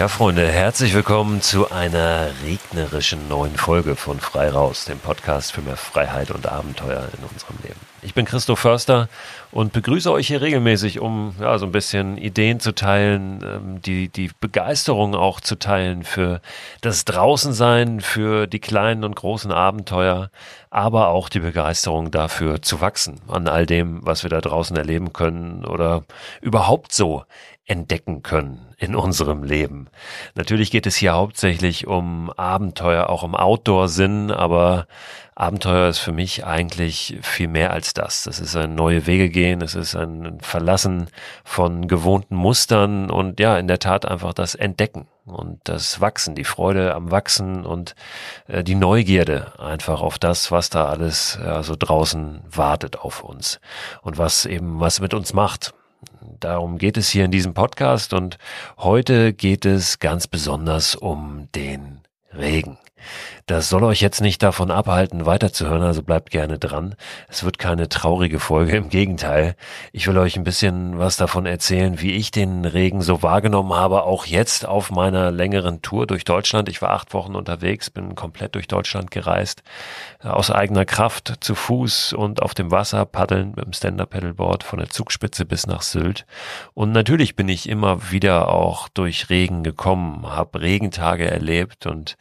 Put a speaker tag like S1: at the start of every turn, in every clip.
S1: Ja, Freunde, herzlich willkommen zu einer regnerischen neuen Folge von Frei Raus, dem Podcast für mehr Freiheit und Abenteuer in unserem Leben. Ich bin Christoph Förster und begrüße euch hier regelmäßig, um ja, so ein bisschen Ideen zu teilen, ähm, die, die Begeisterung auch zu teilen für das Draußensein, für die kleinen und großen Abenteuer, aber auch die Begeisterung dafür zu wachsen an all dem, was wir da draußen erleben können oder überhaupt so entdecken können in unserem Leben. Natürlich geht es hier hauptsächlich um Abenteuer, auch um Outdoor-Sinn, aber Abenteuer ist für mich eigentlich viel mehr als das. Das ist ein neue Wege gehen, es ist ein Verlassen von gewohnten Mustern und ja, in der Tat einfach das Entdecken und das Wachsen, die Freude am Wachsen und äh, die Neugierde einfach auf das, was da alles ja, so draußen wartet auf uns und was eben was mit uns macht. Darum geht es hier in diesem Podcast und heute geht es ganz besonders um den Regen. Das soll euch jetzt nicht davon abhalten, weiterzuhören, also bleibt gerne dran. Es wird keine traurige Folge, im Gegenteil. Ich will euch ein bisschen was davon erzählen, wie ich den Regen so wahrgenommen habe, auch jetzt auf meiner längeren Tour durch Deutschland. Ich war acht Wochen unterwegs, bin komplett durch Deutschland gereist, äh, aus eigener Kraft, zu Fuß und auf dem Wasser paddeln mit dem Stand-Up-Paddleboard von der Zugspitze bis nach Sylt. Und natürlich bin ich immer wieder auch durch Regen gekommen, habe Regentage erlebt und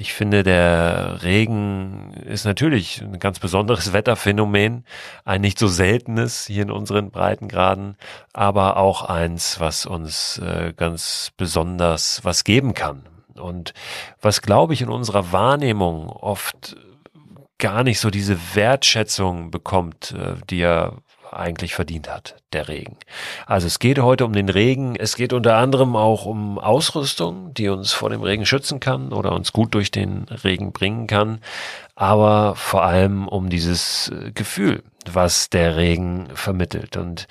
S1: ich finde, der Regen ist natürlich ein ganz besonderes Wetterphänomen, ein nicht so seltenes hier in unseren Breitengraden, aber auch eins, was uns äh, ganz besonders was geben kann. Und was, glaube ich, in unserer Wahrnehmung oft gar nicht so diese Wertschätzung bekommt, äh, die er eigentlich verdient hat, der Regen. Also es geht heute um den Regen. Es geht unter anderem auch um Ausrüstung, die uns vor dem Regen schützen kann oder uns gut durch den Regen bringen kann. Aber vor allem um dieses äh, Gefühl, was der Regen vermittelt und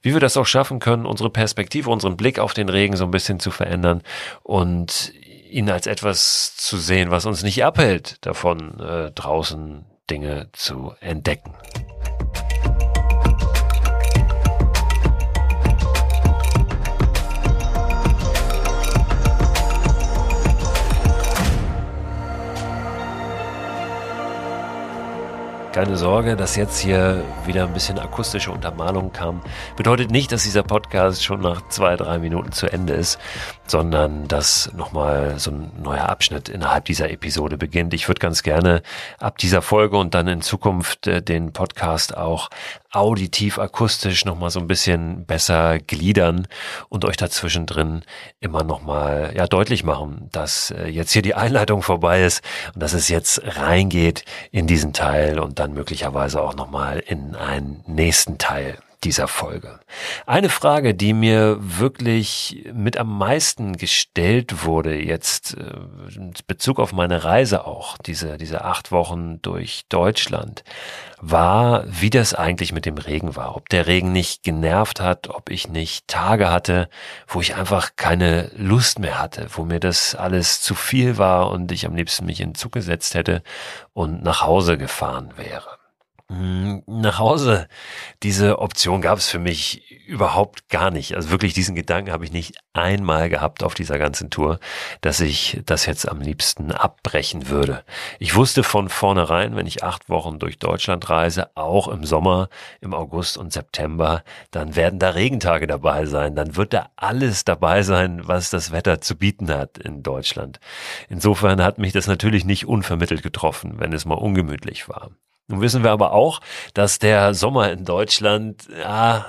S1: wie wir das auch schaffen können, unsere Perspektive, unseren Blick auf den Regen so ein bisschen zu verändern und ihn als etwas zu sehen, was uns nicht abhält, davon äh, draußen Dinge zu entdecken. Keine Sorge, dass jetzt hier wieder ein bisschen akustische Untermalung kam. Bedeutet nicht, dass dieser Podcast schon nach zwei, drei Minuten zu Ende ist, sondern dass nochmal so ein neuer Abschnitt innerhalb dieser Episode beginnt. Ich würde ganz gerne ab dieser Folge und dann in Zukunft äh, den Podcast auch auditiv, akustisch nochmal so ein bisschen besser gliedern und euch dazwischen drin immer nochmal ja, deutlich machen, dass äh, jetzt hier die Einleitung vorbei ist und dass es jetzt reingeht in diesen Teil und dann möglicherweise auch nochmal in einen nächsten Teil dieser Folge. Eine Frage, die mir wirklich mit am meisten gestellt wurde, jetzt äh, in Bezug auf meine Reise auch, diese, diese acht Wochen durch Deutschland, war, wie das eigentlich mit dem Regen war. Ob der Regen nicht genervt hat, ob ich nicht Tage hatte, wo ich einfach keine Lust mehr hatte, wo mir das alles zu viel war und ich am liebsten mich in Zug gesetzt hätte und nach Hause gefahren wäre. Nach Hause. Diese Option gab es für mich überhaupt gar nicht. Also wirklich diesen Gedanken habe ich nicht einmal gehabt auf dieser ganzen Tour, dass ich das jetzt am liebsten abbrechen würde. Ich wusste von vornherein, wenn ich acht Wochen durch Deutschland reise, auch im Sommer, im August und September, dann werden da Regentage dabei sein. Dann wird da alles dabei sein, was das Wetter zu bieten hat in Deutschland. Insofern hat mich das natürlich nicht unvermittelt getroffen, wenn es mal ungemütlich war. Nun wissen wir aber auch, dass der Sommer in Deutschland ja,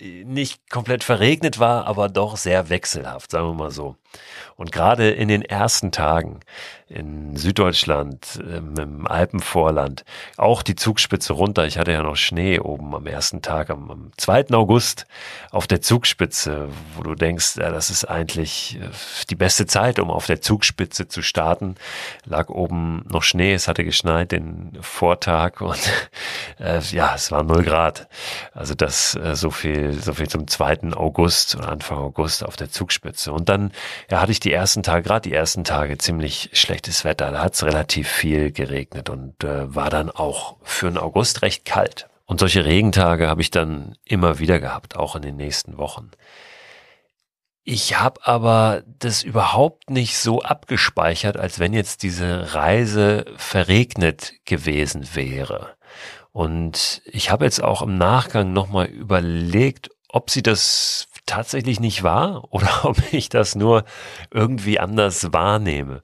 S1: nicht komplett verregnet war, aber doch sehr wechselhaft, sagen wir mal so. Und gerade in den ersten Tagen in Süddeutschland, ähm, im Alpenvorland, auch die Zugspitze runter. Ich hatte ja noch Schnee oben am ersten Tag, am, am 2. August auf der Zugspitze, wo du denkst, ja, das ist eigentlich äh, die beste Zeit, um auf der Zugspitze zu starten. Lag oben noch Schnee, es hatte geschneit den Vortag und äh, ja, es war null Grad. Also das äh, so viel, so viel zum 2. August oder Anfang August auf der Zugspitze. Und dann ja, hatte ich die ersten Tage, gerade die ersten Tage ziemlich schlechtes Wetter. Da hat es relativ viel geregnet und äh, war dann auch für den August recht kalt. Und solche Regentage habe ich dann immer wieder gehabt, auch in den nächsten Wochen. Ich habe aber das überhaupt nicht so abgespeichert, als wenn jetzt diese Reise verregnet gewesen wäre. Und ich habe jetzt auch im Nachgang nochmal überlegt, ob sie das tatsächlich nicht war oder ob ich das nur irgendwie anders wahrnehme.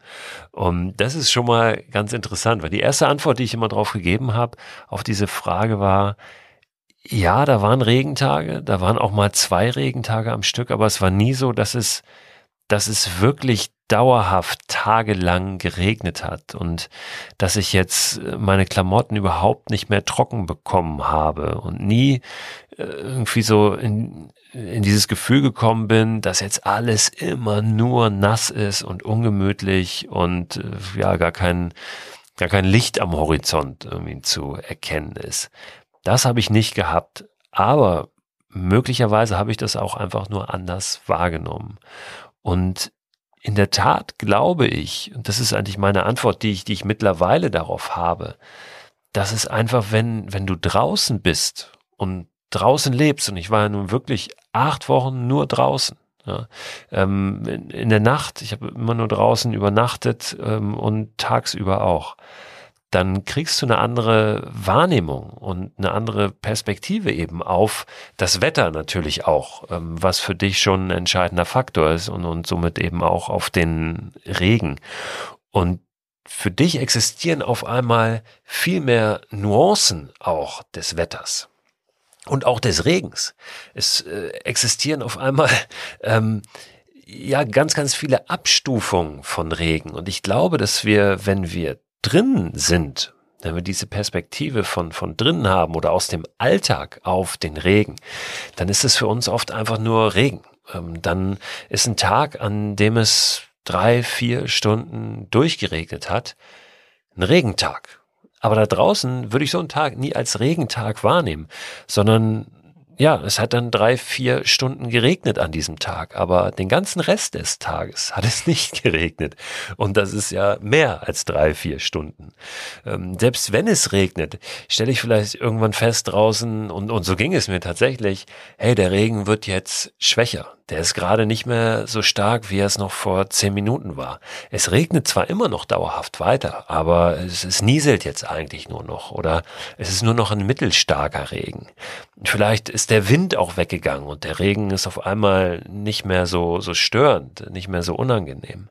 S1: Und das ist schon mal ganz interessant, weil die erste Antwort, die ich immer drauf gegeben habe, auf diese Frage war, ja, da waren Regentage, da waren auch mal zwei Regentage am Stück, aber es war nie so, dass es, dass es wirklich dauerhaft tagelang geregnet hat und dass ich jetzt meine Klamotten überhaupt nicht mehr trocken bekommen habe und nie äh, irgendwie so in, in dieses Gefühl gekommen bin, dass jetzt alles immer nur nass ist und ungemütlich und äh, ja gar kein gar kein Licht am Horizont irgendwie zu erkennen ist. Das habe ich nicht gehabt, aber möglicherweise habe ich das auch einfach nur anders wahrgenommen. Und in der Tat glaube ich, und das ist eigentlich meine Antwort, die ich, die ich mittlerweile darauf habe, dass es einfach, wenn, wenn du draußen bist und draußen lebst, und ich war ja nun wirklich acht Wochen nur draußen, ja, ähm, in, in, der Nacht, ich habe immer nur draußen übernachtet ähm, und tagsüber auch. Dann kriegst du eine andere Wahrnehmung und eine andere Perspektive eben auf das Wetter natürlich auch, ähm, was für dich schon ein entscheidender Faktor ist und, und somit eben auch auf den Regen. Und für dich existieren auf einmal viel mehr Nuancen auch des Wetters und auch des Regens. Es äh, existieren auf einmal ähm, ja ganz, ganz viele Abstufungen von Regen. Und ich glaube, dass wir, wenn wir drin sind, wenn wir diese Perspektive von, von drinnen haben oder aus dem Alltag auf den Regen, dann ist es für uns oft einfach nur Regen. Ähm, dann ist ein Tag, an dem es drei, vier Stunden durchgeregnet hat, ein Regentag. Aber da draußen würde ich so einen Tag nie als Regentag wahrnehmen, sondern ja, es hat dann drei, vier Stunden geregnet an diesem Tag, aber den ganzen Rest des Tages hat es nicht geregnet. Und das ist ja mehr als drei, vier Stunden. Ähm, selbst wenn es regnet, stelle ich vielleicht irgendwann fest draußen, und, und so ging es mir tatsächlich, hey, der Regen wird jetzt schwächer. Der ist gerade nicht mehr so stark, wie er es noch vor zehn Minuten war. Es regnet zwar immer noch dauerhaft weiter, aber es, es nieselt jetzt eigentlich nur noch oder es ist nur noch ein mittelstarker Regen. Vielleicht ist der Wind auch weggegangen und der Regen ist auf einmal nicht mehr so, so störend, nicht mehr so unangenehm.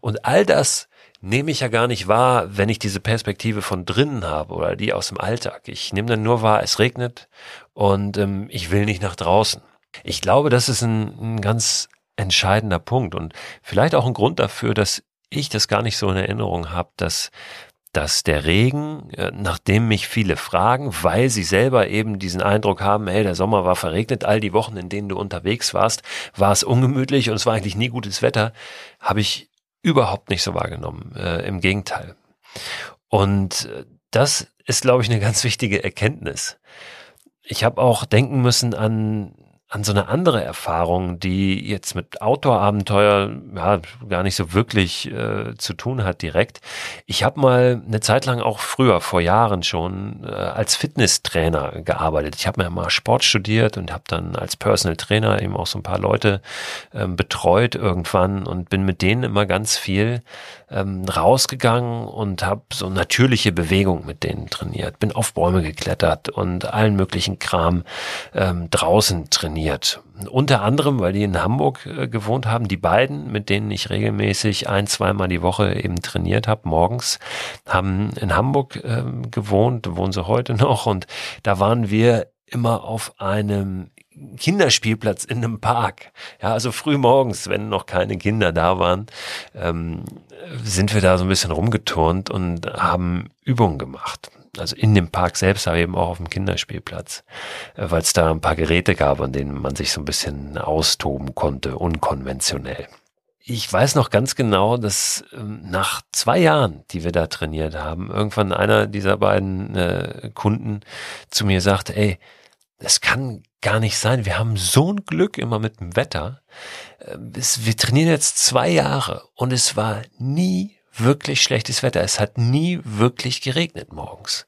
S1: Und all das nehme ich ja gar nicht wahr, wenn ich diese Perspektive von drinnen habe oder die aus dem Alltag. Ich nehme dann nur wahr, es regnet und ähm, ich will nicht nach draußen. Ich glaube, das ist ein, ein ganz entscheidender Punkt und vielleicht auch ein Grund dafür, dass ich das gar nicht so in Erinnerung habe, dass dass der Regen, äh, nachdem mich viele fragen, weil sie selber eben diesen Eindruck haben, hey, der Sommer war verregnet, all die Wochen, in denen du unterwegs warst, war es ungemütlich und es war eigentlich nie gutes Wetter, habe ich überhaupt nicht so wahrgenommen. Äh, Im Gegenteil. Und äh, das ist, glaube ich, eine ganz wichtige Erkenntnis. Ich habe auch denken müssen an an so eine andere Erfahrung, die jetzt mit Outdoor-Abenteuer ja, gar nicht so wirklich äh, zu tun hat direkt. Ich habe mal eine Zeit lang auch früher, vor Jahren schon, äh, als Fitnesstrainer gearbeitet. Ich habe mir mal Sport studiert und habe dann als Personal Trainer eben auch so ein paar Leute ähm, betreut irgendwann und bin mit denen immer ganz viel ähm, rausgegangen und habe so natürliche Bewegung mit denen trainiert. Bin auf Bäume geklettert und allen möglichen Kram ähm, draußen trainiert. Unter anderem, weil die in Hamburg äh, gewohnt haben, die beiden, mit denen ich regelmäßig ein, zweimal die Woche eben trainiert habe, morgens, haben in Hamburg äh, gewohnt, wohnen sie heute noch und da waren wir immer auf einem Kinderspielplatz in einem Park. Ja, also früh morgens, wenn noch keine Kinder da waren, ähm, sind wir da so ein bisschen rumgeturnt und haben Übungen gemacht also in dem Park selbst, aber eben auch auf dem Kinderspielplatz, äh, weil es da ein paar Geräte gab, an denen man sich so ein bisschen austoben konnte, unkonventionell. Ich weiß noch ganz genau, dass ähm, nach zwei Jahren, die wir da trainiert haben, irgendwann einer dieser beiden äh, Kunden zu mir sagte, ey, das kann gar nicht sein. Wir haben so ein Glück immer mit dem Wetter. Äh, wir trainieren jetzt zwei Jahre und es war nie wirklich schlechtes Wetter. Es hat nie wirklich geregnet morgens.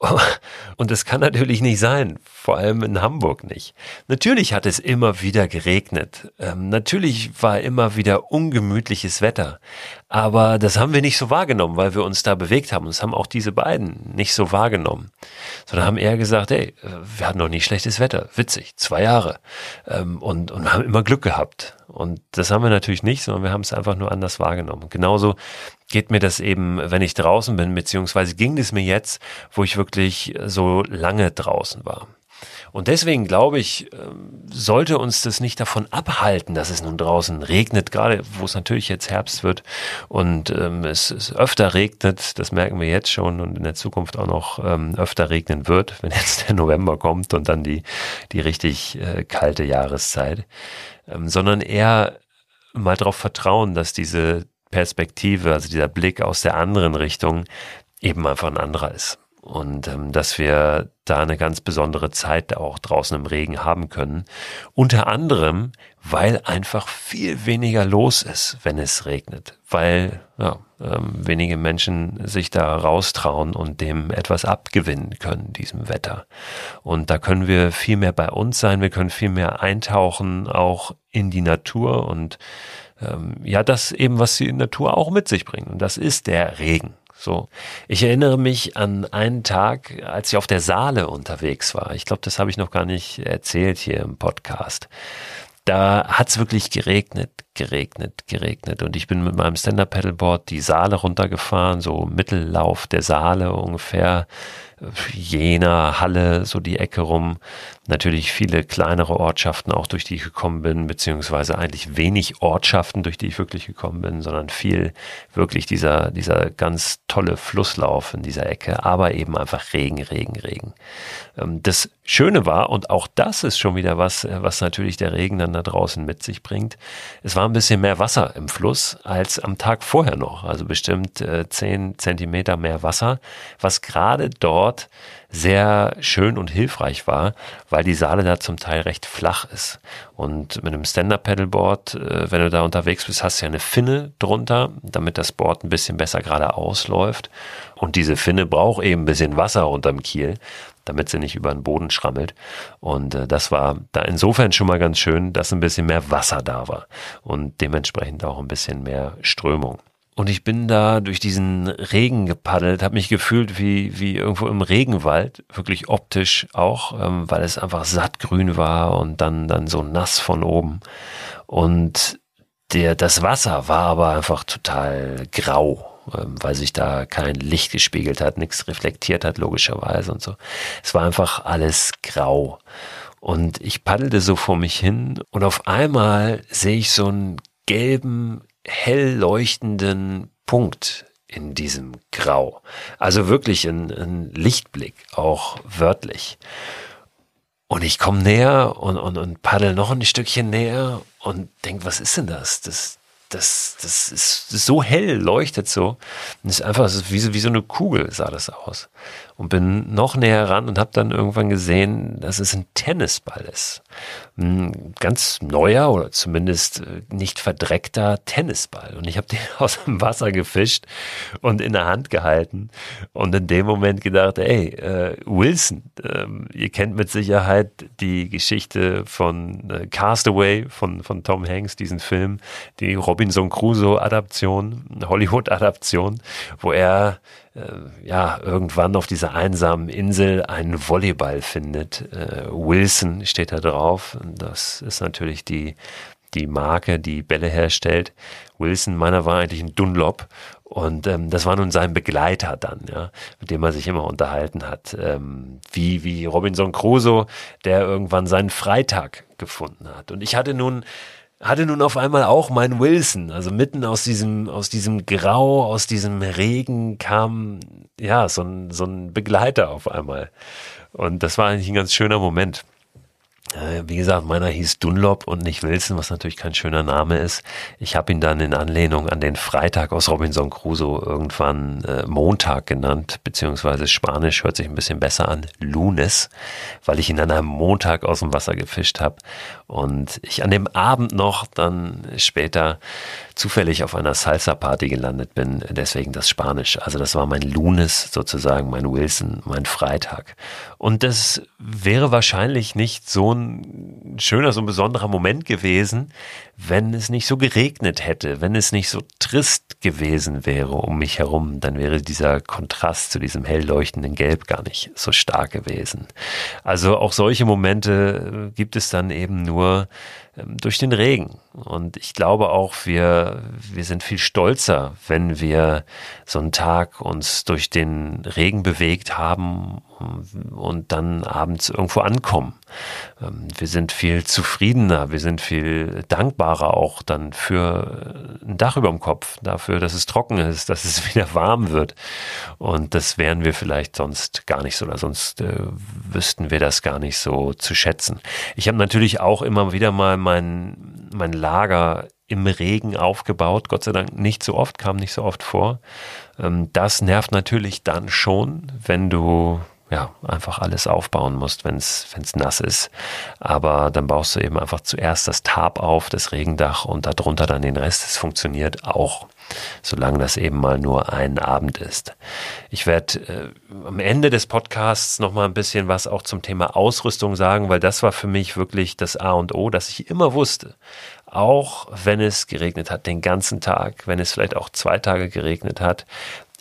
S1: Und das kann natürlich nicht sein, vor allem in Hamburg nicht. Natürlich hat es immer wieder geregnet. Ähm, natürlich war immer wieder ungemütliches Wetter. Aber das haben wir nicht so wahrgenommen, weil wir uns da bewegt haben. Das haben auch diese beiden nicht so wahrgenommen. Sondern haben eher gesagt, hey, äh, wir hatten noch nie schlechtes Wetter. Witzig, zwei Jahre. Ähm, und, und haben immer Glück gehabt. Und das haben wir natürlich nicht, sondern wir haben es einfach nur anders wahrgenommen. Genauso geht mir das eben, wenn ich draußen bin, beziehungsweise ging es mir jetzt, wo ich wirklich so lange draußen war. Und deswegen glaube ich, ähm, sollte uns das nicht davon abhalten, dass es nun draußen regnet, gerade wo es natürlich jetzt Herbst wird und ähm, es, es, öfter regnet, das merken wir jetzt schon und in der Zukunft auch noch ähm, öfter regnen wird, wenn jetzt der November kommt und dann die, die richtig äh, kalte Jahreszeit, ähm, sondern eher mal darauf vertrauen, dass diese Perspektive, also dieser Blick aus der anderen Richtung eben einfach ein anderer ist. Und ähm, dass wir da eine ganz besondere Zeit auch draußen im Regen haben können. Unter anderem, weil einfach viel weniger los ist, wenn es regnet. Weil ja, ähm, wenige Menschen sich da raustrauen und dem etwas abgewinnen können, diesem Wetter. Und da können wir viel mehr bei uns sein, wir können viel mehr eintauchen, auch in die Natur und ähm, ja, das eben, was die Natur auch mit sich bringt. Und das ist der Regen. So. Ich erinnere mich an einen Tag, als ich auf der Saale unterwegs war. Ich glaube, das habe ich noch gar nicht erzählt hier im Podcast. Da hat's wirklich geregnet, geregnet, geregnet. Und ich bin mit meinem Stand-Up-Pedalboard die Saale runtergefahren, so Mittellauf der Saale ungefähr Jena, Halle, so die Ecke rum. Natürlich viele kleinere Ortschaften auch, durch die ich gekommen bin, beziehungsweise eigentlich wenig Ortschaften, durch die ich wirklich gekommen bin, sondern viel wirklich dieser, dieser ganz tolle Flusslauf in dieser Ecke, aber eben einfach Regen, Regen, Regen. Ähm, das Schöne war, und auch das ist schon wieder was, was natürlich der Regen dann da draußen mit sich bringt, es war ein bisschen mehr Wasser im Fluss als am Tag vorher noch, also bestimmt äh, zehn Zentimeter mehr Wasser, was gerade dort dort sehr schön und hilfreich war, weil die Saale da zum Teil recht flach ist. Und mit einem Stand-Up-Pedalboard, äh, wenn du da unterwegs bist, hast du ja eine Finne drunter, damit das Board ein bisschen besser gerade ausläuft. Und diese Finne braucht eben ein bisschen Wasser unterm Kiel, damit sie nicht über den Boden schrammelt. Und äh, das war da insofern schon mal ganz schön, dass ein bisschen mehr Wasser da war und dementsprechend auch ein bisschen mehr Strömung. Und ich bin da durch diesen Regen gepaddelt, habe mich gefühlt wie, wie irgendwo im Regenwald, wirklich optisch auch, ähm, weil es einfach sattgrün war und dann, dann so nass von oben. Und der, das Wasser war aber einfach total grau, ähm, weil sich da kein Licht gespiegelt hat, nichts reflektiert hat, logischerweise und so. Es war einfach alles grau. Und ich paddelte so vor mich hin und auf einmal sehe ich so einen gelben hell leuchtenden Punkt in diesem Grau. Also wirklich ein, ein Lichtblick, auch wörtlich. Und ich komme näher und, und, und paddel noch ein Stückchen näher und denk, was ist denn das? Das, das, das, ist, so hell, leuchtet so. Und ist einfach wie, so, wie so eine Kugel sah das aus. Und bin noch näher ran und habe dann irgendwann gesehen, dass es ein Tennisball ist ein ganz neuer oder zumindest äh, nicht verdreckter Tennisball. Und ich habe den aus dem Wasser gefischt und in der Hand gehalten und in dem Moment gedacht, ey, äh, Wilson, äh, ihr kennt mit Sicherheit die Geschichte von äh, Castaway von, von Tom Hanks, diesen Film, die Robinson Crusoe-Adaption, Hollywood-Adaption, wo er ja, irgendwann auf dieser einsamen Insel einen Volleyball findet. Äh, Wilson steht da drauf. Das ist natürlich die, die Marke, die Bälle herstellt. Wilson, meiner war eigentlich ein Dunlop. Und ähm, das war nun sein Begleiter dann, ja, mit dem er sich immer unterhalten hat. Ähm, wie, wie Robinson Crusoe, der irgendwann seinen Freitag gefunden hat. Und ich hatte nun hatte nun auf einmal auch mein Wilson. Also mitten aus diesem, aus diesem Grau, aus diesem Regen kam, ja, so ein, so ein Begleiter auf einmal. Und das war eigentlich ein ganz schöner Moment. Äh, wie gesagt, meiner hieß Dunlop und nicht Wilson, was natürlich kein schöner Name ist. Ich habe ihn dann in Anlehnung an den Freitag aus Robinson Crusoe irgendwann äh, Montag genannt, beziehungsweise Spanisch hört sich ein bisschen besser an, Lunes, weil ich ihn an einem Montag aus dem Wasser gefischt habe und ich an dem Abend noch dann später zufällig auf einer Salsa-Party gelandet bin, deswegen das Spanisch. Also das war mein Lunes sozusagen, mein Wilson, mein Freitag. Und das wäre wahrscheinlich nicht so ein schöner, so ein besonderer Moment gewesen, wenn es nicht so geregnet hätte, wenn es nicht so trist gewesen wäre um mich herum, dann wäre dieser Kontrast zu diesem hell leuchtenden Gelb gar nicht so stark gewesen. Also auch solche Momente gibt es dann eben nur, ähm, durch den Regen. Und ich glaube auch, wir, wir sind viel stolzer, wenn wir so einen Tag uns durch den Regen bewegt haben und dann abends irgendwo ankommen. Ähm, wir sind viel zufriedener, wir sind viel dankbarer auch dann für ein Dach über dem Kopf, dafür, dass es trocken ist, dass es wieder warm wird. Und das wären wir vielleicht sonst gar nicht so, oder sonst äh, wüssten wir das gar nicht so zu schätzen. Ich habe natürlich auch immer wieder mal mein, mein Lager im Regen aufgebaut. Gott sei Dank nicht so oft, kam nicht so oft vor. Ähm, das nervt natürlich dann schon, wenn du ja, einfach alles aufbauen musst, wenn es nass ist. Aber dann baust du eben einfach zuerst das Tarp auf, das Regendach und darunter dann den Rest. Es funktioniert auch, solange das eben mal nur ein Abend ist. Ich werde äh, am Ende des Podcasts nochmal ein bisschen was auch zum Thema Ausrüstung sagen, weil das war für mich wirklich das A und O, dass ich immer wusste, auch wenn es geregnet hat, den ganzen Tag, wenn es vielleicht auch zwei Tage geregnet hat,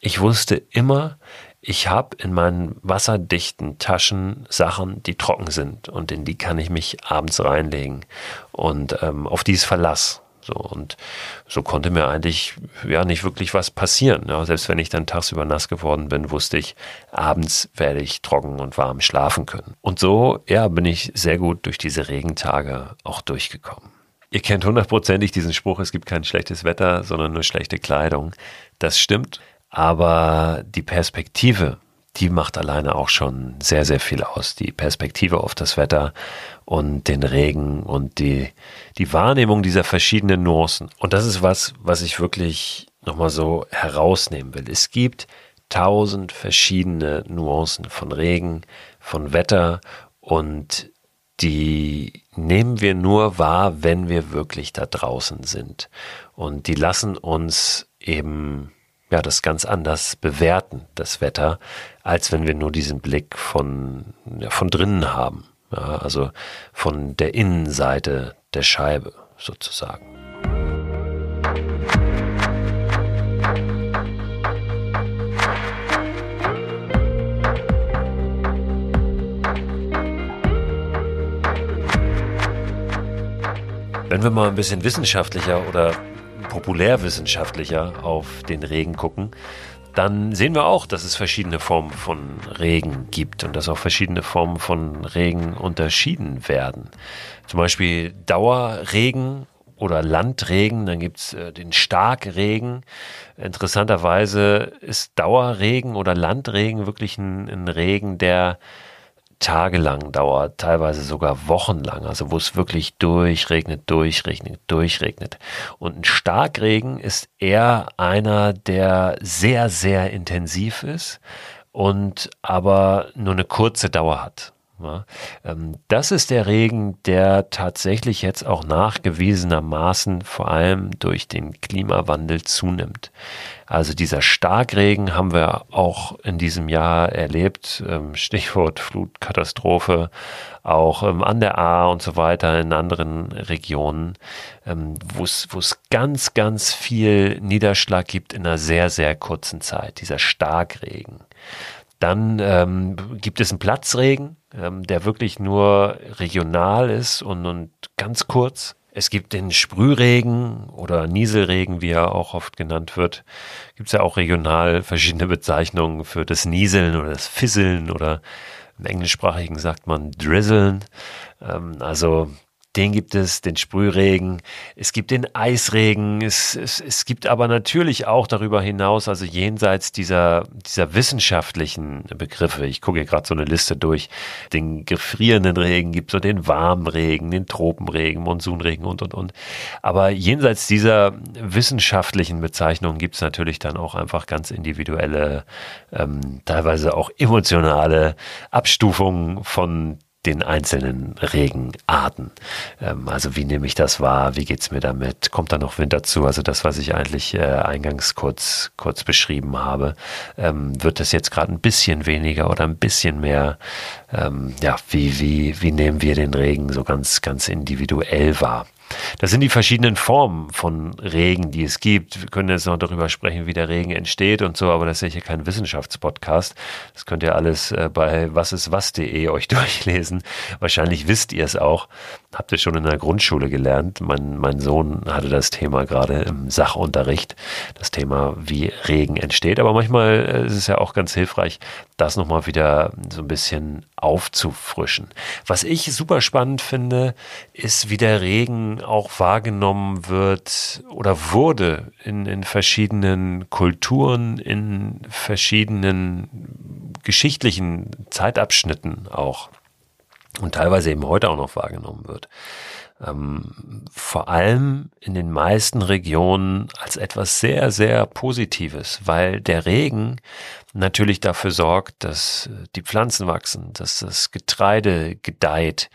S1: ich wusste immer, ich habe in meinen wasserdichten Taschen Sachen, die trocken sind und in die kann ich mich abends reinlegen und ähm, auf dieses Verlass. So, und so konnte mir eigentlich ja nicht wirklich was passieren. Ja, selbst wenn ich dann tagsüber nass geworden bin, wusste ich, abends werde ich trocken und warm schlafen können. Und so, ja, bin ich sehr gut durch diese Regentage auch durchgekommen. Ihr kennt hundertprozentig diesen Spruch, es gibt kein schlechtes Wetter, sondern nur schlechte Kleidung. Das stimmt. Aber die Perspektive, die macht alleine auch schon sehr, sehr viel aus. Die Perspektive auf das Wetter und den Regen und die, die Wahrnehmung dieser verschiedenen Nuancen. Und das ist was, was ich wirklich nochmal so herausnehmen will. Es gibt tausend verschiedene Nuancen von Regen, von Wetter und die nehmen wir nur wahr, wenn wir wirklich da draußen sind. Und die lassen uns eben ja, das ganz anders bewerten, das Wetter, als wenn wir nur diesen Blick von, ja, von drinnen haben. Ja, also von der Innenseite der Scheibe sozusagen. Wenn wir mal ein bisschen wissenschaftlicher oder populärwissenschaftlicher auf den Regen gucken, dann sehen wir auch, dass es verschiedene Formen von Regen gibt und dass auch verschiedene Formen von Regen unterschieden werden. Zum Beispiel Dauerregen oder Landregen, dann gibt's äh, den Starkregen. Interessanterweise ist Dauerregen oder Landregen wirklich ein, ein Regen, der tagelang dauert, teilweise sogar wochenlang, also wo es wirklich durchregnet, durchregnet, durchregnet. Und ein Starkregen ist eher einer, der sehr, sehr intensiv ist und aber nur eine kurze Dauer hat. Ähm, das ist der Regen, der tatsächlich jetzt auch nachgewiesenermaßen vor allem durch den Klimawandel zunimmt. Also dieser Starkregen haben wir auch in diesem Jahr erlebt, ähm, Stichwort Flutkatastrophe, auch ähm, an der A und so weiter in anderen Regionen, wo es ganz, ganz viel Niederschlag gibt in einer sehr, sehr kurzen Zeit, dieser Starkregen. Dann ähm, gibt es einen Platzregen, ähm, der wirklich nur regional ist und, und ganz kurz. Es gibt den Sprühregen oder Nieselregen, wie er auch oft genannt wird. Gibt es ja auch regional verschiedene Bezeichnungen für das Nieseln oder das Fisseln oder im Englischsprachigen sagt man Drizzeln. Ähm, also den gibt es, den Sprühregen, es gibt den Eisregen, es, es, es gibt aber natürlich auch darüber hinaus, also jenseits dieser, dieser wissenschaftlichen Begriffe, ich gucke hier gerade so eine Liste durch, den gefrierenden Regen gibt so den warmen Regen, den Tropenregen, Monsunregen und, und, und. Aber jenseits dieser wissenschaftlichen Bezeichnungen gibt es natürlich dann auch einfach ganz individuelle, ähm, teilweise auch emotionale Abstufungen von den einzelnen Regenarten. Ähm, also wie nehme ich das wahr? Wie geht's mir damit? Kommt da noch Wind dazu? Also das, was ich eigentlich äh, eingangs kurz, kurz beschrieben habe, ähm, wird das jetzt gerade ein bisschen weniger oder ein bisschen mehr? Ähm, ja, wie, wie, wie nehmen wir den Regen so ganz, ganz individuell wahr? Das sind die verschiedenen Formen von Regen, die es gibt. Wir können jetzt noch darüber sprechen, wie der Regen entsteht und so, aber das ist ja hier kein Wissenschaftspodcast. Das könnt ihr alles äh, bei wasiswas.de euch durchlesen. Wahrscheinlich wisst ihr es auch. Habt ihr schon in der Grundschule gelernt. Mein, mein Sohn hatte das Thema gerade im Sachunterricht. Das Thema, wie Regen entsteht. Aber manchmal äh, ist es ja auch ganz hilfreich, das nochmal wieder so ein bisschen aufzufrischen. Was ich super spannend finde, ist, wie der Regen auch wahrgenommen wird oder wurde in, in verschiedenen Kulturen, in verschiedenen geschichtlichen Zeitabschnitten auch und teilweise eben heute auch noch wahrgenommen wird ähm, vor allem in den meisten Regionen als etwas sehr, sehr Positives, weil der Regen natürlich dafür sorgt, dass äh, die Pflanzen wachsen, dass das Getreide gedeiht,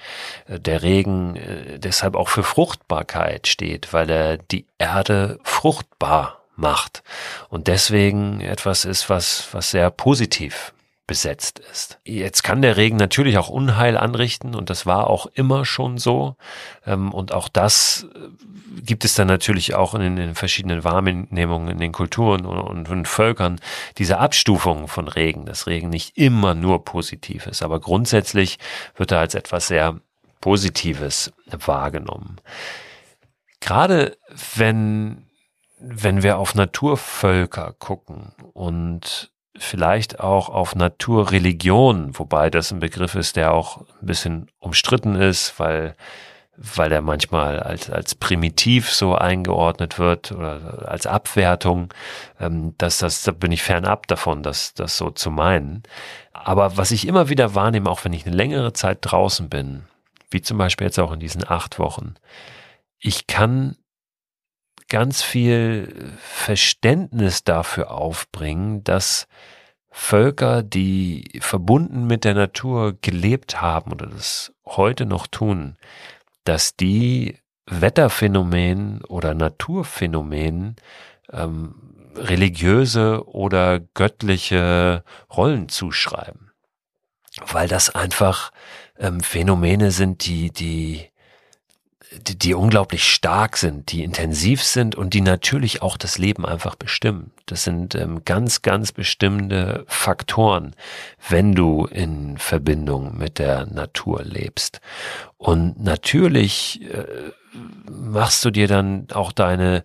S1: äh, der Regen äh, deshalb auch für Fruchtbarkeit steht, weil er die Erde fruchtbar macht und deswegen etwas ist, was, was sehr positiv besetzt ist. Jetzt kann der Regen natürlich auch Unheil anrichten und das war auch immer schon so. Ähm, und auch das äh, gibt es dann natürlich auch in den verschiedenen Wahrnehmungen in den Kulturen und Völkern, diese Abstufungen von Regen, dass Regen nicht immer nur positiv ist, aber grundsätzlich wird er als etwas sehr Positives wahrgenommen. Gerade wenn, wenn wir auf Naturvölker gucken und vielleicht auch auf Naturreligion, wobei das ein Begriff ist, der auch ein bisschen umstritten ist, weil weil er manchmal als, als primitiv so eingeordnet wird oder als Abwertung, ähm, dass das, da bin ich fernab davon, das, das so zu meinen. Aber was ich immer wieder wahrnehme, auch wenn ich eine längere Zeit draußen bin, wie zum Beispiel jetzt auch in diesen acht Wochen, ich kann ganz viel Verständnis dafür aufbringen, dass Völker, die verbunden mit der Natur gelebt haben oder das heute noch tun, dass die Wetterphänomenen oder Naturphänomenen ähm, religiöse oder göttliche Rollen zuschreiben. Weil das einfach ähm, Phänomene sind, die, die die, die unglaublich stark sind, die intensiv sind und die natürlich auch das Leben einfach bestimmen. Das sind ähm, ganz, ganz bestimmende Faktoren, wenn du in Verbindung mit der Natur lebst. Und natürlich äh, machst du dir dann auch deine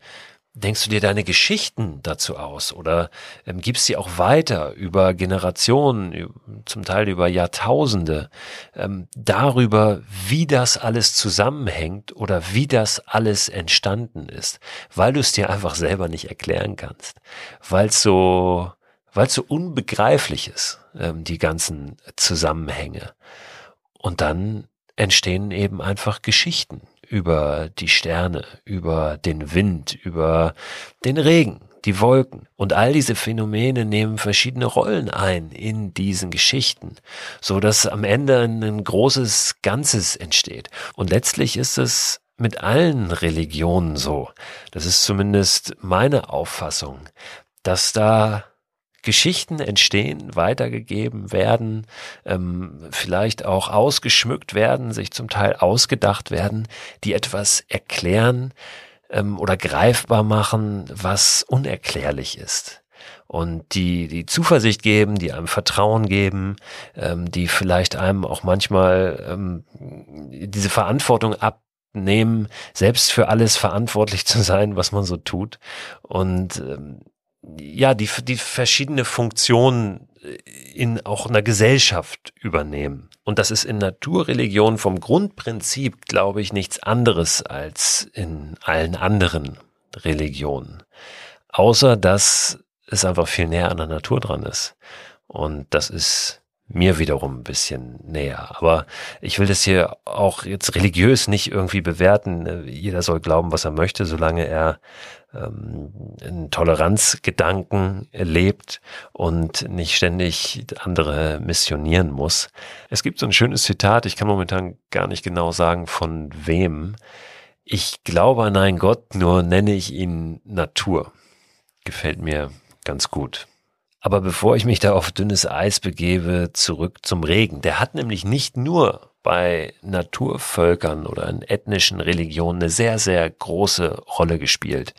S1: Denkst du dir deine Geschichten dazu aus? Oder ähm, gibst sie auch weiter über Generationen, zum Teil über Jahrtausende, ähm, darüber, wie das alles zusammenhängt oder wie das alles entstanden ist, weil du es dir einfach selber nicht erklären kannst, weil es so, weil es so unbegreiflich ist, ähm, die ganzen Zusammenhänge. Und dann entstehen eben einfach Geschichten über die Sterne, über den Wind, über den Regen, die Wolken. Und all diese Phänomene nehmen verschiedene Rollen ein in diesen Geschichten, so dass am Ende ein großes Ganzes entsteht. Und letztlich ist es mit allen Religionen so. Das ist zumindest meine Auffassung, dass da Geschichten entstehen, weitergegeben werden, ähm, vielleicht auch ausgeschmückt werden, sich zum Teil ausgedacht werden, die etwas erklären ähm, oder greifbar machen, was unerklärlich ist. Und die, die Zuversicht geben, die einem Vertrauen geben, ähm, die vielleicht einem auch manchmal ähm, diese Verantwortung abnehmen, selbst für alles verantwortlich zu sein, was man so tut. Und ähm, ja, die, die verschiedene Funktionen äh, in auch einer Gesellschaft übernehmen. Und das ist in Naturreligion vom Grundprinzip, glaube ich, nichts anderes als in allen anderen Religionen. Außer dass es einfach viel näher an der Natur dran ist. Und das ist mir wiederum ein bisschen näher. Aber ich will das hier auch jetzt religiös nicht irgendwie bewerten. Jeder soll glauben, was er möchte, solange er einen Toleranzgedanken lebt und nicht ständig andere missionieren muss. Es gibt so ein schönes Zitat, ich kann momentan gar nicht genau sagen, von wem. Ich glaube an einen Gott, nur nenne ich ihn Natur. Gefällt mir ganz gut. Aber bevor ich mich da auf dünnes Eis begebe, zurück zum Regen. Der hat nämlich nicht nur bei Naturvölkern oder in ethnischen Religionen eine sehr, sehr große Rolle gespielt.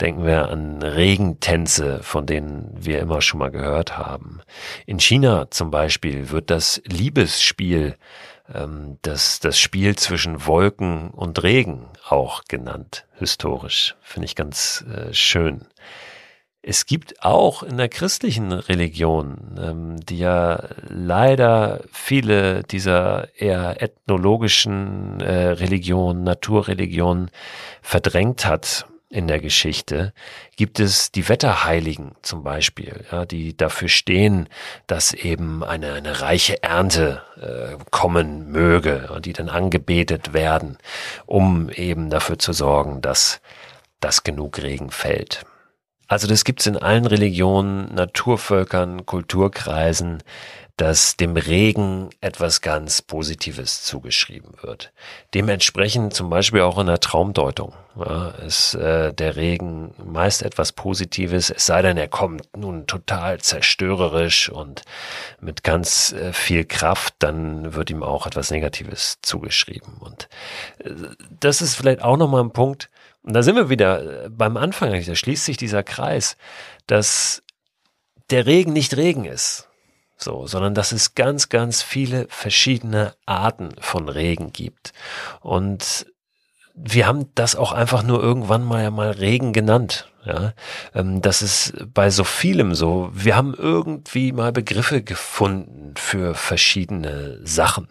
S1: Denken wir an Regentänze, von denen wir immer schon mal gehört haben. In China zum Beispiel wird das Liebesspiel, ähm, das, das Spiel zwischen Wolken und Regen auch genannt, historisch. Finde ich ganz äh, schön. Es gibt auch in der christlichen Religion, ähm, die ja leider viele dieser eher ethnologischen äh, Religionen, Naturreligionen verdrängt hat in der Geschichte, gibt es die Wetterheiligen zum Beispiel, ja, die dafür stehen, dass eben eine, eine reiche Ernte äh, kommen möge und die dann angebetet werden, um eben dafür zu sorgen, dass, dass genug Regen fällt. Also das gibt's in allen Religionen, Naturvölkern, Kulturkreisen, dass dem Regen etwas ganz Positives zugeschrieben wird. Dementsprechend zum Beispiel auch in der Traumdeutung ja, ist äh, der Regen meist etwas Positives, es sei denn, er kommt nun total zerstörerisch und mit ganz äh, viel Kraft, dann wird ihm auch etwas Negatives zugeschrieben. Und äh, das ist vielleicht auch nochmal ein Punkt, und da sind wir wieder äh, beim Anfang, da schließt sich dieser Kreis, dass der Regen nicht Regen ist, so, sondern dass es ganz, ganz viele verschiedene Arten von Regen gibt. Und wir haben das auch einfach nur irgendwann mal mal Regen genannt. Ja, ähm, das ist bei so vielem so. Wir haben irgendwie mal Begriffe gefunden für verschiedene Sachen.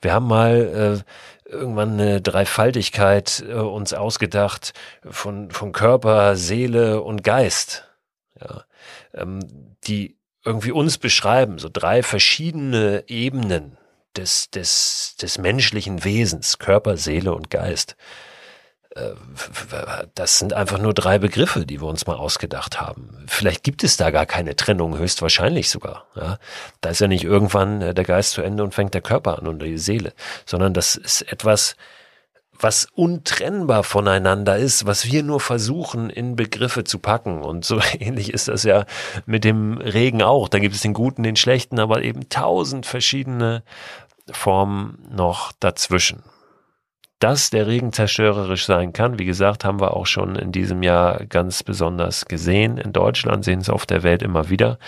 S1: Wir haben mal äh, irgendwann eine Dreifaltigkeit äh, uns ausgedacht von, von Körper, Seele und Geist. Ja, ähm, die irgendwie uns beschreiben, so drei verschiedene Ebenen des, des, des menschlichen Wesens, Körper, Seele und Geist. Äh, das sind einfach nur drei Begriffe, die wir uns mal ausgedacht haben. Vielleicht gibt es da gar keine Trennung, höchstwahrscheinlich sogar. Ja? Da ist ja nicht irgendwann äh, der Geist zu Ende und fängt der Körper an und die Seele, sondern das ist etwas, was untrennbar voneinander ist, was wir nur versuchen in Begriffe zu packen. Und so ähnlich ist das ja mit dem Regen auch. Da gibt es den guten, den schlechten, aber eben tausend verschiedene Formen noch dazwischen. Dass der Regen zerstörerisch sein kann, wie gesagt, haben wir auch schon in diesem Jahr ganz besonders gesehen. In Deutschland sehen es auf der Welt immer wieder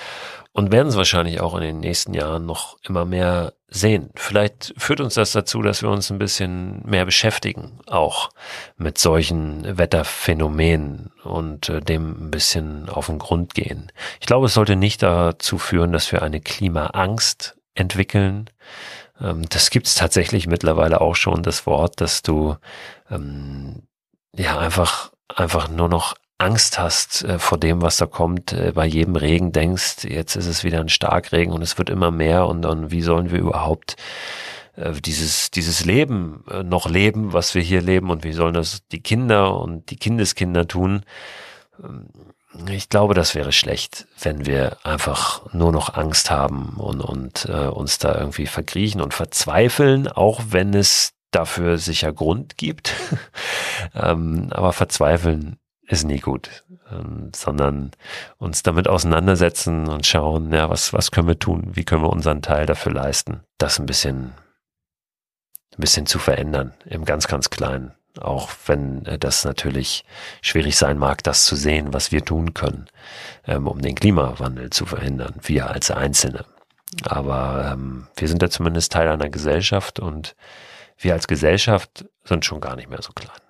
S1: und werden es wahrscheinlich auch in den nächsten Jahren noch immer mehr sehen. Vielleicht führt uns das dazu, dass wir uns ein bisschen mehr beschäftigen, auch mit solchen Wetterphänomenen und äh, dem ein bisschen auf den Grund gehen. Ich glaube, es sollte nicht dazu führen, dass wir eine Klimaangst entwickeln, ähm, das gibt's tatsächlich mittlerweile auch schon, das Wort, dass du ähm, ja einfach, einfach nur noch Angst hast äh, vor dem, was da kommt, äh, bei jedem Regen denkst, jetzt ist es wieder ein Starkregen und es wird immer mehr und, und wie sollen wir überhaupt äh, dieses, dieses Leben äh, noch leben, was wir hier leben und wie sollen das die Kinder und die Kindeskinder tun? Ich glaube, das wäre schlecht, wenn wir einfach nur noch Angst haben und, und äh, uns da irgendwie verkriechen und verzweifeln, auch wenn es dafür sicher Grund gibt. ähm, aber verzweifeln ist nie gut, ähm, sondern uns damit auseinandersetzen und schauen, ja, was, was können wir tun? Wie können wir unseren Teil dafür leisten, das ein bisschen, ein bisschen zu verändern im ganz, ganz Kleinen. Auch wenn äh, das natürlich schwierig sein mag, das zu sehen, was wir tun können, ähm, um den Klimawandel zu verhindern, wir als Einzelne. Aber ähm, wir sind ja zumindest Teil einer Gesellschaft und wir als Gesellschaft sind schon gar nicht mehr so klein.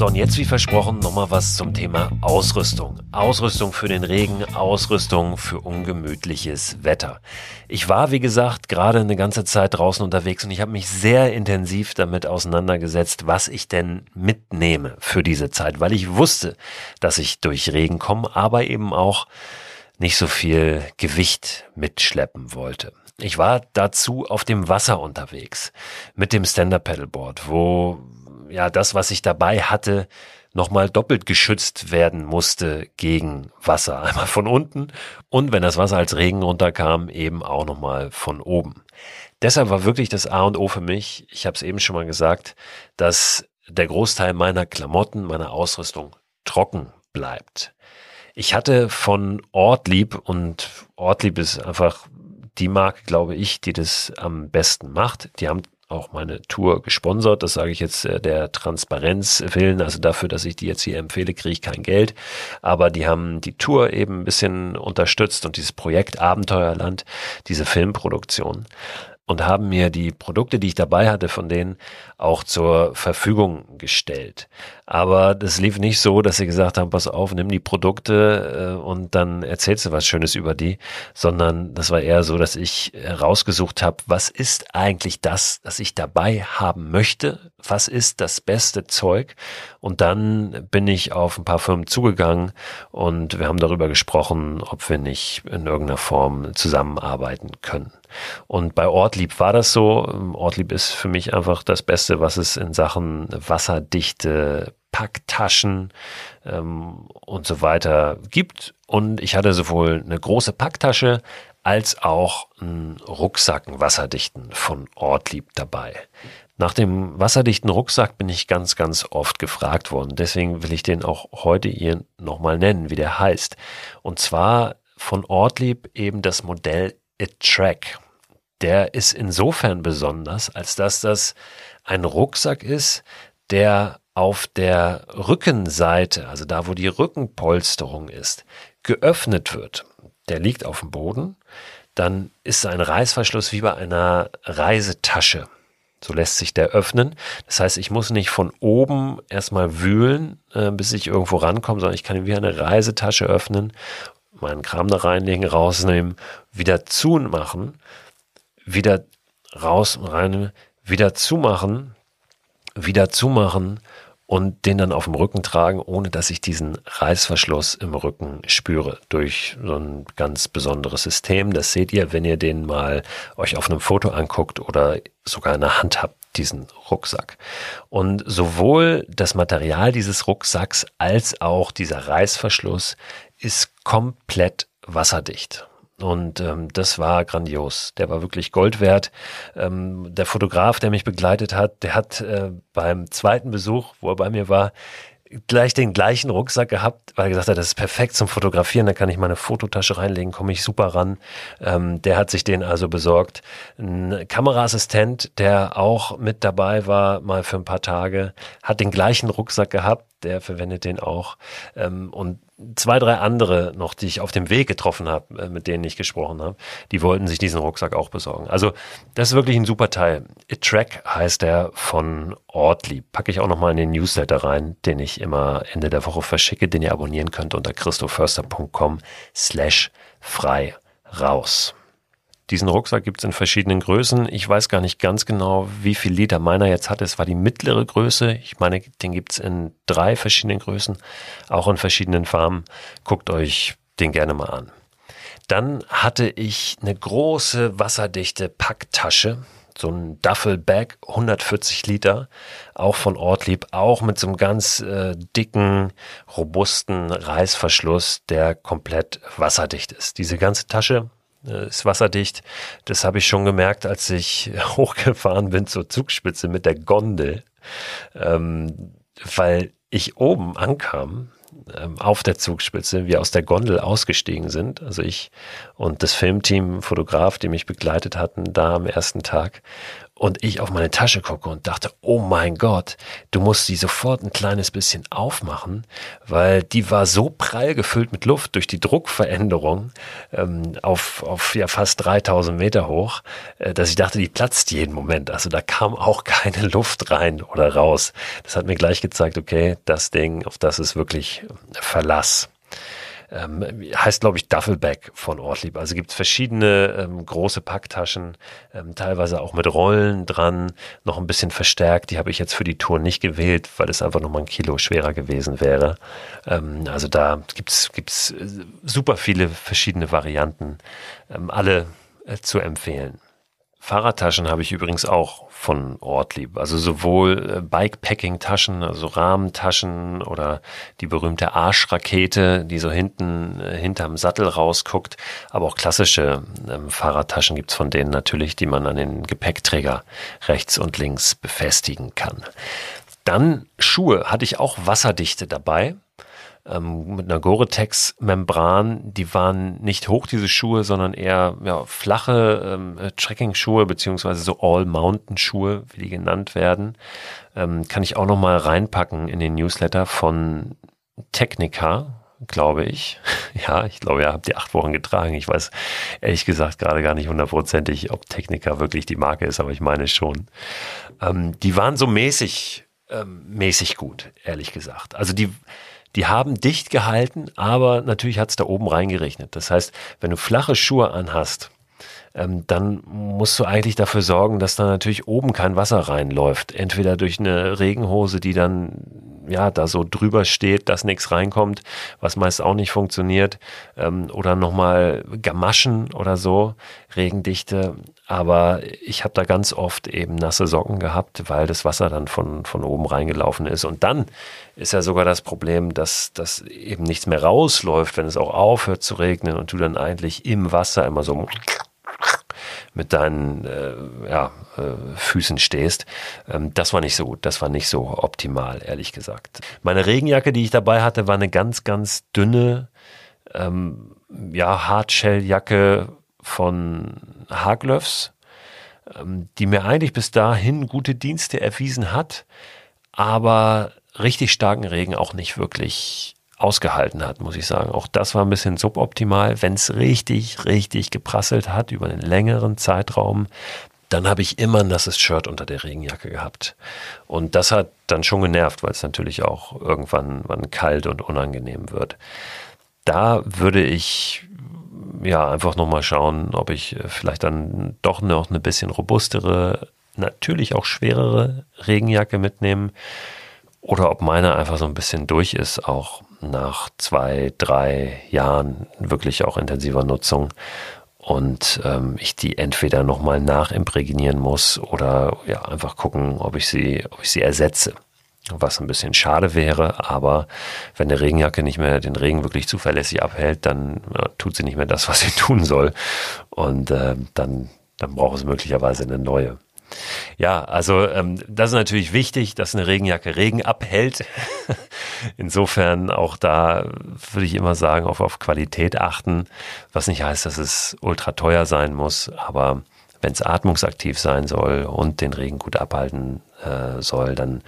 S1: So, und jetzt wie versprochen nochmal was zum Thema Ausrüstung. Ausrüstung für den Regen, Ausrüstung für ungemütliches Wetter. Ich war, wie gesagt, gerade eine ganze Zeit draußen unterwegs und ich habe mich sehr intensiv damit auseinandergesetzt, was ich denn mitnehme für diese Zeit, weil ich wusste, dass ich durch Regen komme, aber eben auch nicht so viel Gewicht mitschleppen wollte. Ich war dazu auf dem Wasser unterwegs mit dem Stand-Up-Pedalboard, wo ja das, was ich dabei hatte, nochmal doppelt geschützt werden musste gegen Wasser. Einmal von unten und wenn das Wasser als Regen runterkam, eben auch nochmal von oben. Deshalb war wirklich das A und O für mich, ich habe es eben schon mal gesagt, dass der Großteil meiner Klamotten, meiner Ausrüstung trocken bleibt. Ich hatte von Ortlieb und Ortlieb ist einfach die Marke, glaube ich, die das am besten macht. Die haben auch meine Tour gesponsert. Das sage ich jetzt äh, der Transparenz willen. Also dafür, dass ich die jetzt hier empfehle, kriege ich kein Geld. Aber die haben die Tour eben ein bisschen unterstützt und dieses Projekt Abenteuerland, diese Filmproduktion und haben mir die Produkte, die ich dabei hatte, von denen auch zur Verfügung gestellt. Aber das lief nicht so, dass sie gesagt haben, pass auf, nimm die Produkte äh, und dann erzählst du was Schönes über die, sondern das war eher so, dass ich rausgesucht habe, was ist eigentlich das, das ich dabei haben möchte, was ist das beste Zeug und dann bin ich auf ein paar Firmen zugegangen und wir haben darüber gesprochen, ob wir nicht in irgendeiner Form zusammenarbeiten können. Und bei Ortlieb war das so. Ortlieb ist für mich einfach das Beste, was es in Sachen wasserdichte Packtaschen ähm, und so weiter gibt. Und ich hatte sowohl eine große Packtasche als auch einen Rucksack, einen wasserdichten von Ortlieb dabei. Nach dem wasserdichten Rucksack bin ich ganz, ganz oft gefragt worden. Deswegen will ich den auch heute hier nochmal nennen, wie der heißt. Und zwar von Ortlieb eben das Modell A-Track. Der ist insofern besonders, als dass das ein Rucksack ist, der auf der Rückenseite, also da, wo die Rückenpolsterung ist, geöffnet wird. Der liegt auf dem Boden. Dann ist ein Reißverschluss wie bei einer Reisetasche. So lässt sich der öffnen. Das heißt, ich muss nicht von oben erstmal wühlen, äh, bis ich irgendwo rankomme, sondern ich kann wie eine Reisetasche öffnen meinen Kram da reinlegen, rausnehmen, wieder zumachen, wieder raus, rein, wieder zumachen, wieder zumachen und den dann auf dem Rücken tragen, ohne dass ich diesen Reißverschluss im Rücken spüre. Durch so ein ganz besonderes System. Das seht ihr, wenn ihr den mal euch auf einem Foto anguckt oder sogar in der Hand habt, diesen Rucksack. Und sowohl das Material dieses Rucksacks als auch dieser Reißverschluss ist komplett wasserdicht. Und ähm, das war grandios. Der war wirklich Gold wert. Ähm, der Fotograf, der mich begleitet hat, der hat äh, beim zweiten Besuch, wo er bei mir war, gleich den gleichen Rucksack gehabt, weil er gesagt hat, das ist perfekt zum Fotografieren, da kann ich meine Fototasche reinlegen, komme ich super ran. Ähm, der hat sich den also besorgt. Ein Kameraassistent, der auch mit dabei war, mal für ein paar Tage, hat den gleichen Rucksack gehabt, der verwendet den auch. Ähm, und zwei, drei andere noch, die ich auf dem Weg getroffen habe, äh, mit denen ich gesprochen habe, die wollten sich diesen Rucksack auch besorgen. Also das ist wirklich ein super Teil. A Track heißt der von Ortlieb. Packe ich auch nochmal in den Newsletter rein, den ich immer Ende der Woche verschicke, den ihr abonnieren könnt unter christoförster.com slash frei raus. Diesen Rucksack gibt es in verschiedenen Größen. Ich weiß gar nicht ganz genau, wie viel Liter meiner jetzt hat. Es war die mittlere Größe. Ich meine, den gibt es in drei verschiedenen Größen, auch in verschiedenen Farben. Guckt euch den gerne mal an. Dann hatte ich eine große wasserdichte Packtasche, so ein Duffelbag, 140 Liter, auch von Ortlieb, auch mit so einem ganz äh, dicken, robusten Reißverschluss, der komplett wasserdicht ist. Diese ganze Tasche ist wasserdicht. Das habe ich schon gemerkt, als ich hochgefahren bin zur Zugspitze mit der Gondel, ähm, weil ich oben ankam ähm, auf der Zugspitze, wir aus der Gondel ausgestiegen sind, also ich und das Filmteam, Fotograf, die mich begleitet hatten, da am ersten Tag. Und ich auf meine Tasche gucke und dachte, oh mein Gott, du musst sie sofort ein kleines bisschen aufmachen, weil die war so prall gefüllt mit Luft durch die Druckveränderung ähm, auf, auf ja fast 3000 Meter hoch, äh, dass ich dachte, die platzt jeden Moment. Also da kam auch keine Luft rein oder raus. Das hat mir gleich gezeigt, okay, das Ding, auf das ist wirklich Verlass ähm, heißt glaube ich Duffelbag von Ortlieb. Also gibt es verschiedene ähm, große Packtaschen, ähm, teilweise auch mit Rollen dran, noch ein bisschen verstärkt. Die habe ich jetzt für die Tour nicht gewählt, weil es einfach noch mal ein Kilo schwerer gewesen wäre. Ähm, also da gibt's gibt's äh, super viele verschiedene Varianten, ähm, alle äh, zu empfehlen. Fahrradtaschen habe ich übrigens auch von Ortlieb. Also sowohl äh, Bikepacking-Taschen, also Rahmentaschen oder die berühmte Arschrakete, die so hinten äh, hinterm Sattel rausguckt, aber auch klassische ähm, Fahrradtaschen gibt's von denen natürlich, die man an den Gepäckträger rechts und links befestigen kann. Dann Schuhe hatte ich auch wasserdichte dabei ähm, mit einer Gore-Tex-Membran. Die waren nicht hoch, diese Schuhe, sondern eher ja, flache ähm, Trekking-Schuhe, beziehungsweise so All-Mountain-Schuhe, wie die genannt werden. Ähm, kann ich auch noch mal reinpacken in den Newsletter von Technica, glaube ich. Ja, ich glaube, ihr habt die acht Wochen getragen. Ich weiß ehrlich gesagt gerade gar nicht hundertprozentig, ob Technica wirklich die Marke ist, aber ich meine schon. Ähm, die waren so mäßig, ähm, mäßig gut, ehrlich gesagt. Also die, die haben dicht gehalten, aber natürlich hat es da oben reingerechnet. Das heißt, wenn du flache Schuhe anhast, ähm, dann musst du eigentlich dafür sorgen, dass da natürlich oben kein Wasser reinläuft. Entweder durch eine Regenhose, die dann ja da so drüber steht, dass nichts reinkommt, was meist auch nicht funktioniert, ähm, oder nochmal Gamaschen oder so, Regendichte. Aber ich habe da ganz oft eben nasse Socken gehabt, weil das Wasser dann von, von oben reingelaufen ist. Und dann ist ja sogar das Problem, dass, dass eben nichts mehr rausläuft, wenn es auch aufhört zu regnen und du dann eigentlich im Wasser immer so mit deinen äh, ja, äh, Füßen stehst. Ähm, das war nicht so gut, das war nicht so optimal, ehrlich gesagt. Meine Regenjacke, die ich dabei hatte, war eine ganz, ganz dünne, ähm, ja, Hardshelljacke von Haglöfs, ähm, die mir eigentlich bis dahin gute Dienste erwiesen hat, aber richtig starken Regen auch nicht wirklich ausgehalten hat, muss ich sagen. Auch das war ein bisschen suboptimal. Wenn es richtig, richtig geprasselt hat über einen längeren Zeitraum, dann habe ich immer ein nasses Shirt unter der Regenjacke gehabt. Und das hat dann schon genervt, weil es natürlich auch irgendwann wann kalt und unangenehm wird. Da würde ich ja einfach nochmal schauen, ob ich vielleicht dann doch noch eine bisschen robustere, natürlich auch schwerere Regenjacke mitnehme oder ob meine einfach so ein bisschen durch ist, auch nach zwei, drei Jahren wirklich auch intensiver Nutzung und ähm, ich die entweder nochmal nachimprägnieren muss oder ja einfach gucken, ob ich sie, ob ich sie ersetze. Was ein bisschen schade wäre, aber wenn eine Regenjacke nicht mehr den Regen wirklich zuverlässig abhält, dann ja, tut sie nicht mehr das, was sie tun soll. Und äh, dann, dann braucht es möglicherweise eine neue. Ja, also ähm, das ist natürlich wichtig, dass eine Regenjacke Regen abhält. Insofern auch da würde ich immer sagen, auf, auf Qualität achten, was nicht heißt, dass es ultra teuer sein muss, aber wenn es atmungsaktiv sein soll und den Regen gut abhalten äh, soll, dann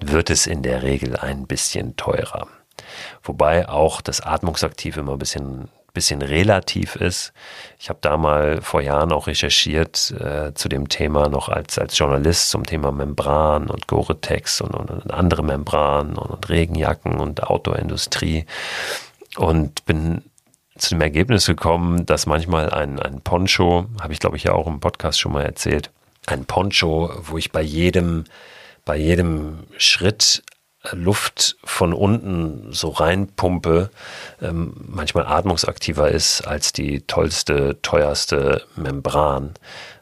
S1: wird es in der Regel ein bisschen teurer. Wobei auch das Atmungsaktiv immer ein bisschen bisschen relativ ist. Ich habe da mal vor Jahren auch recherchiert äh, zu dem Thema noch als, als Journalist zum Thema Membran und Gore-Tex und, und, und, andere Membranen und, und Regenjacken und Outdoor-Industrie und bin zu dem Ergebnis gekommen, dass manchmal ein, ein Poncho, habe ich glaube ich ja auch im Podcast schon mal erzählt, ein Poncho, wo ich bei jedem, bei jedem Schritt Luft von unten so reinpumpe, ähm, manchmal atmungsaktiver ist als die tollste, teuerste Membran,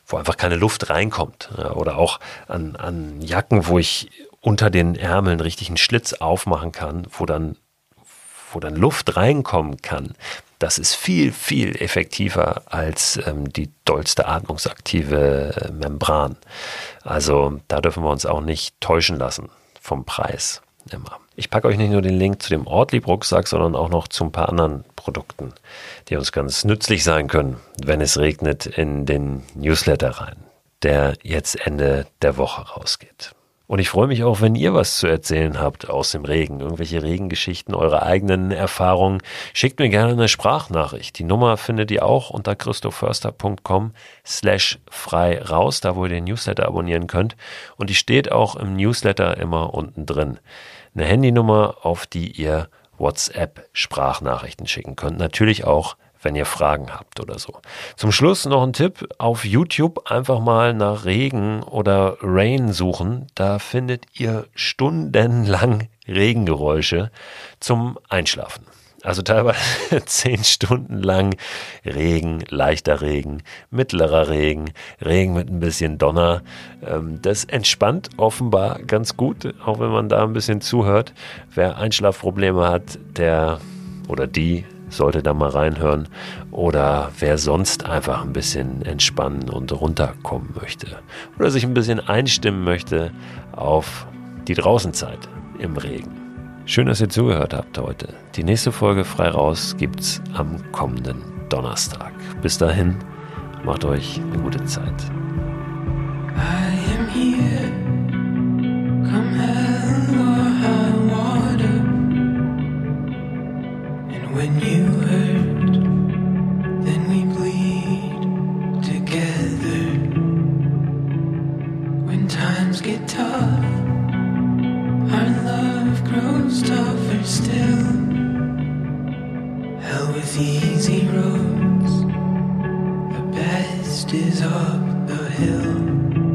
S1: wo einfach keine Luft reinkommt. Ja, oder auch an, an Jacken, wo ich unter den Ärmeln richtig einen Schlitz aufmachen kann, wo dann, wo dann Luft reinkommen kann. Das ist viel, viel effektiver als ähm, die dollste atmungsaktive äh, Membran. Also da dürfen wir uns auch nicht täuschen lassen vom Preis immer. Ich packe euch nicht nur den Link zu dem Ortlieb-Rucksack, sondern auch noch zu ein paar anderen Produkten, die uns ganz nützlich sein können, wenn es regnet, in den Newsletter rein. der jetzt Ende der Woche rausgeht. Und ich freue mich auch, wenn ihr was zu erzählen habt aus dem Regen, irgendwelche Regengeschichten, eure eigenen Erfahrungen. Schickt mir gerne eine Sprachnachricht. Die Nummer findet ihr auch unter christoförster.com slash frei raus, da wo ihr den Newsletter abonnieren könnt. Und die steht auch im Newsletter immer unten drin. Eine Handynummer, auf die ihr WhatsApp Sprachnachrichten schicken könnt. Natürlich auch wenn ihr Fragen habt oder so. Zum Schluss noch ein Tipp. Auf YouTube einfach mal nach Regen oder Rain suchen. Da findet ihr stundenlang Regengeräusche zum Einschlafen. Also teilweise zehn Stunden lang Regen, leichter Regen, mittlerer Regen, Regen mit ein bisschen Donner. Ähm, das entspannt offenbar ganz gut, auch wenn man da ein bisschen zuhört. Wer Einschlafprobleme hat, der oder die sollte da mal reinhören. Oder wer sonst einfach ein bisschen entspannen und runterkommen möchte. Oder sich ein bisschen einstimmen möchte auf die Draußenzeit im Regen. Schön, dass ihr zugehört habt heute. Die nächste Folge frei raus gibt's am kommenden Donnerstag. Bis dahin, macht euch eine gute Zeit. still. Hell with easy roads, the best is up the hill.